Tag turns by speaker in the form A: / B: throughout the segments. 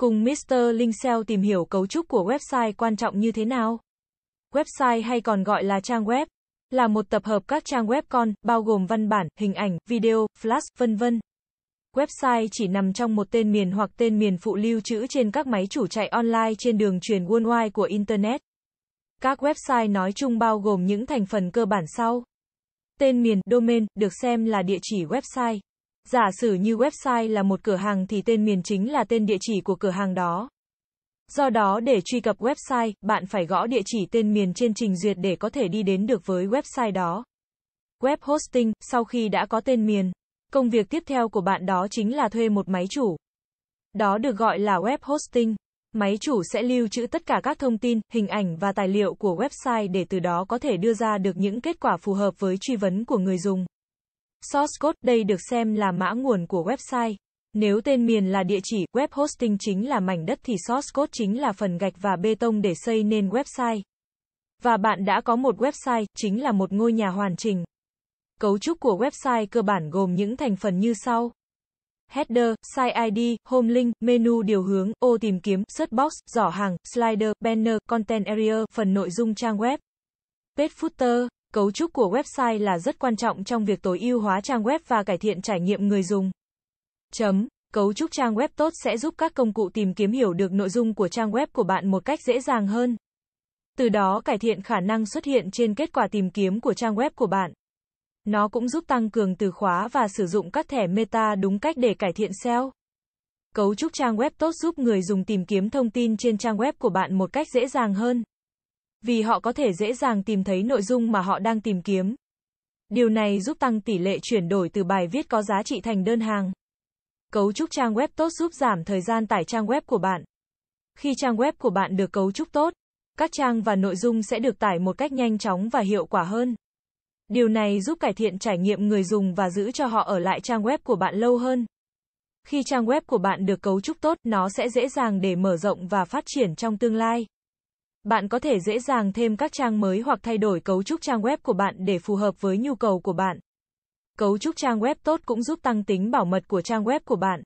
A: Cùng Mr. Linh SEO tìm hiểu cấu trúc của website quan trọng như thế nào. Website hay còn gọi là trang web là một tập hợp các trang web con, bao gồm văn bản, hình ảnh, video, flash, vân vân. Website chỉ nằm trong một tên miền hoặc tên miền phụ lưu trữ trên các máy chủ chạy online trên đường truyền worldwide của Internet. Các website nói chung bao gồm những thành phần cơ bản sau. Tên miền, domain, được xem là địa chỉ website. Giả sử như website là một cửa hàng thì tên miền chính là tên địa chỉ của cửa hàng đó. Do đó để truy cập website, bạn phải gõ địa chỉ tên miền trên trình duyệt để có thể đi đến được với website đó. Web hosting, sau khi đã có tên miền, công việc tiếp theo của bạn đó chính là thuê một máy chủ. Đó được gọi là web hosting. Máy chủ sẽ lưu trữ tất cả các thông tin, hình ảnh và tài liệu của website để từ đó có thể đưa ra được những kết quả phù hợp với truy vấn của người dùng. Source code, đây được xem là mã nguồn của website. Nếu tên miền là địa chỉ, web hosting chính là mảnh đất thì source code chính là phần gạch và bê tông để xây nên website. Và bạn đã có một website, chính là một ngôi nhà hoàn chỉnh. Cấu trúc của website cơ bản gồm những thành phần như sau. Header, Site ID, Home Link, menu điều hướng, ô tìm kiếm, search box, giỏ hàng, slider, banner, content area, phần nội dung trang web. Page footer, cấu trúc của website là rất quan trọng trong việc tối ưu hóa trang web và cải thiện trải nghiệm người dùng. Chấm. Cấu trúc trang web tốt sẽ giúp các công cụ tìm kiếm hiểu được nội dung của trang web của bạn một cách dễ dàng hơn. Từ đó cải thiện khả năng xuất hiện trên kết quả tìm kiếm của trang web của bạn. Nó cũng giúp tăng cường từ khóa và sử dụng các thẻ meta đúng cách để cải thiện SEO. Cấu trúc trang web tốt giúp người dùng tìm kiếm thông tin trên trang web của bạn một cách dễ dàng hơn. Vì họ có thể dễ dàng tìm thấy nội dung mà họ đang tìm kiếm. Điều này giúp tăng tỷ lệ chuyển đổi từ bài viết có giá trị thành đơn hàng. Cấu trúc trang web tốt giúp giảm thời gian tải trang web của bạn. Khi trang web của bạn được cấu trúc tốt, các trang và nội dung sẽ được tải một cách nhanh chóng và hiệu quả hơn. Điều này giúp cải thiện trải nghiệm người dùng và giữ cho họ ở lại trang web của bạn lâu hơn. Khi trang web của bạn được cấu trúc tốt, nó sẽ dễ dàng để mở rộng và phát triển trong tương lai. Bạn có thể dễ dàng thêm các trang mới hoặc thay đổi cấu trúc trang web của bạn để phù hợp với nhu cầu của bạn. Cấu trúc trang web tốt cũng giúp tăng tính bảo mật của trang web của bạn.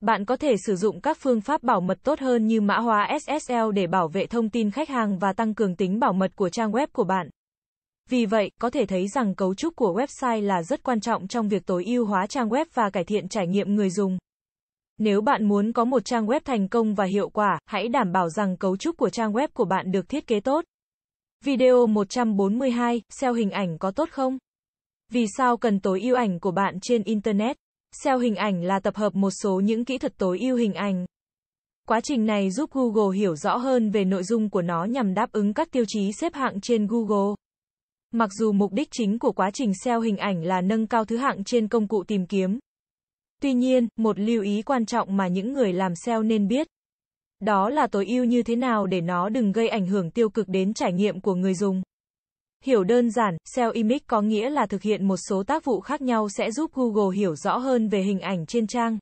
A: Bạn có thể sử dụng các phương pháp bảo mật tốt hơn như mã hóa SSL để bảo vệ thông tin khách hàng và tăng cường tính bảo mật của trang web của bạn. Vì vậy, có thể thấy rằng cấu trúc của website là rất quan trọng trong việc tối ưu hóa trang web và cải thiện trải nghiệm người dùng. Nếu bạn muốn có một trang web thành công và hiệu quả, hãy đảm bảo rằng cấu trúc của trang web của bạn được thiết kế tốt. Video 142, SEO hình ảnh có tốt không? Vì sao cần tối ưu ảnh của bạn trên Internet? SEO hình ảnh là tập hợp một số những kỹ thuật tối ưu hình ảnh. Quá trình này giúp Google hiểu rõ hơn về nội dung của nó nhằm đáp ứng các tiêu chí xếp hạng trên Google. Mặc dù mục đích chính của quá trình SEO hình ảnh là nâng cao thứ hạng trên công cụ tìm kiếm. Tuy nhiên, một lưu ý quan trọng mà những người làm SEO nên biết. Đó là tối ưu như thế nào để nó đừng gây ảnh hưởng tiêu cực đến trải nghiệm của người dùng. Hiểu đơn giản, SEO image có nghĩa là thực hiện một số tác vụ khác nhau sẽ giúp Google hiểu rõ hơn về hình ảnh trên trang.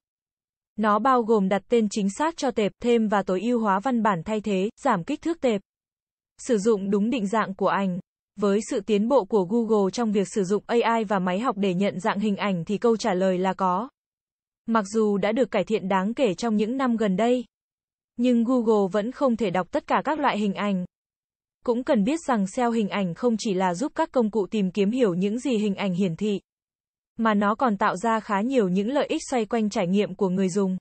A: Nó bao gồm đặt tên chính xác cho tệp, thêm và tối ưu hóa văn bản thay thế, giảm kích thước tệp. Sử dụng đúng định dạng của ảnh. Với sự tiến bộ của Google trong việc sử dụng AI và máy học để nhận dạng hình ảnh thì câu trả lời là có. Mặc dù đã được cải thiện đáng kể trong những năm gần đây, nhưng Google vẫn không thể đọc tất cả các loại hình ảnh. Cũng cần biết rằng SEO hình ảnh không chỉ là giúp các công cụ tìm kiếm hiểu những gì hình ảnh hiển thị, mà nó còn tạo ra khá nhiều những lợi ích xoay quanh trải nghiệm của người dùng.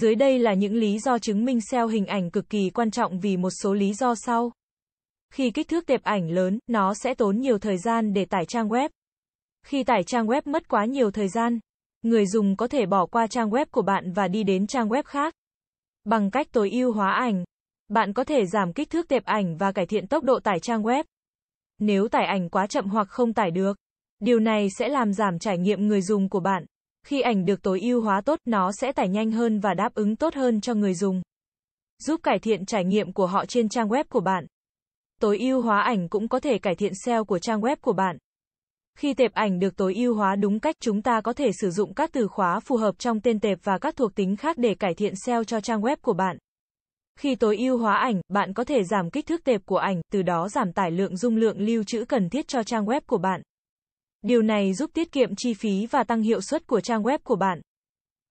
A: Dưới đây là những lý do chứng minh SEO hình ảnh cực kỳ quan trọng vì một số lý do sau. Khi kích thước tệp ảnh lớn, nó sẽ tốn nhiều thời gian để tải trang web. Khi tải trang web mất quá nhiều thời gian, người dùng có thể bỏ qua trang web của bạn và đi đến trang web khác. Bằng cách tối ưu hóa ảnh, bạn có thể giảm kích thước tệp ảnh và cải thiện tốc độ tải trang web. Nếu tải ảnh quá chậm hoặc không tải được, điều này sẽ làm giảm trải nghiệm người dùng của bạn. Khi ảnh được tối ưu hóa tốt, nó sẽ tải nhanh hơn và đáp ứng tốt hơn cho người dùng. Giúp cải thiện trải nghiệm của họ trên trang web của bạn. Tối ưu hóa ảnh cũng có thể cải thiện SEO của trang web của bạn. Khi tệp ảnh được tối ưu hóa đúng cách, chúng ta có thể sử dụng các từ khóa phù hợp trong tên tệp và các thuộc tính khác để cải thiện SEO cho trang web của bạn. Khi tối ưu hóa ảnh, bạn có thể giảm kích thước tệp của ảnh, từ đó giảm tải lượng dung lượng lưu trữ cần thiết cho trang web của bạn. Điều này giúp tiết kiệm chi phí và tăng hiệu suất của trang web của bạn.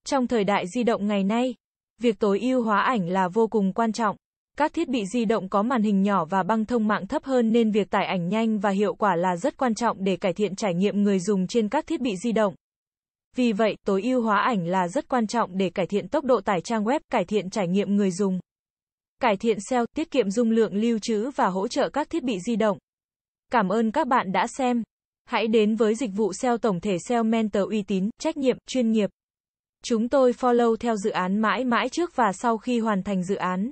A: Trong thời đại di động ngày nay, Việc tối ưu hóa ảnh là vô cùng quan trọng. Các thiết bị di động có màn hình nhỏ và băng thông mạng thấp hơn nên việc tải ảnh nhanh và hiệu quả là rất quan trọng để cải thiện trải nghiệm người dùng trên các thiết bị di động. Vì vậy, tối ưu hóa ảnh là rất quan trọng để cải thiện tốc độ tải trang web, cải thiện trải nghiệm người dùng. Cải thiện SEO, tiết kiệm dung lượng lưu trữ và hỗ trợ các thiết bị di động. Cảm ơn các bạn đã xem. Hãy đến với dịch vụ SEO tổng thể SEO Mentor uy tín, trách nhiệm, chuyên nghiệp. Chúng tôi follow theo dự án mãi mãi trước và sau khi hoàn thành dự án.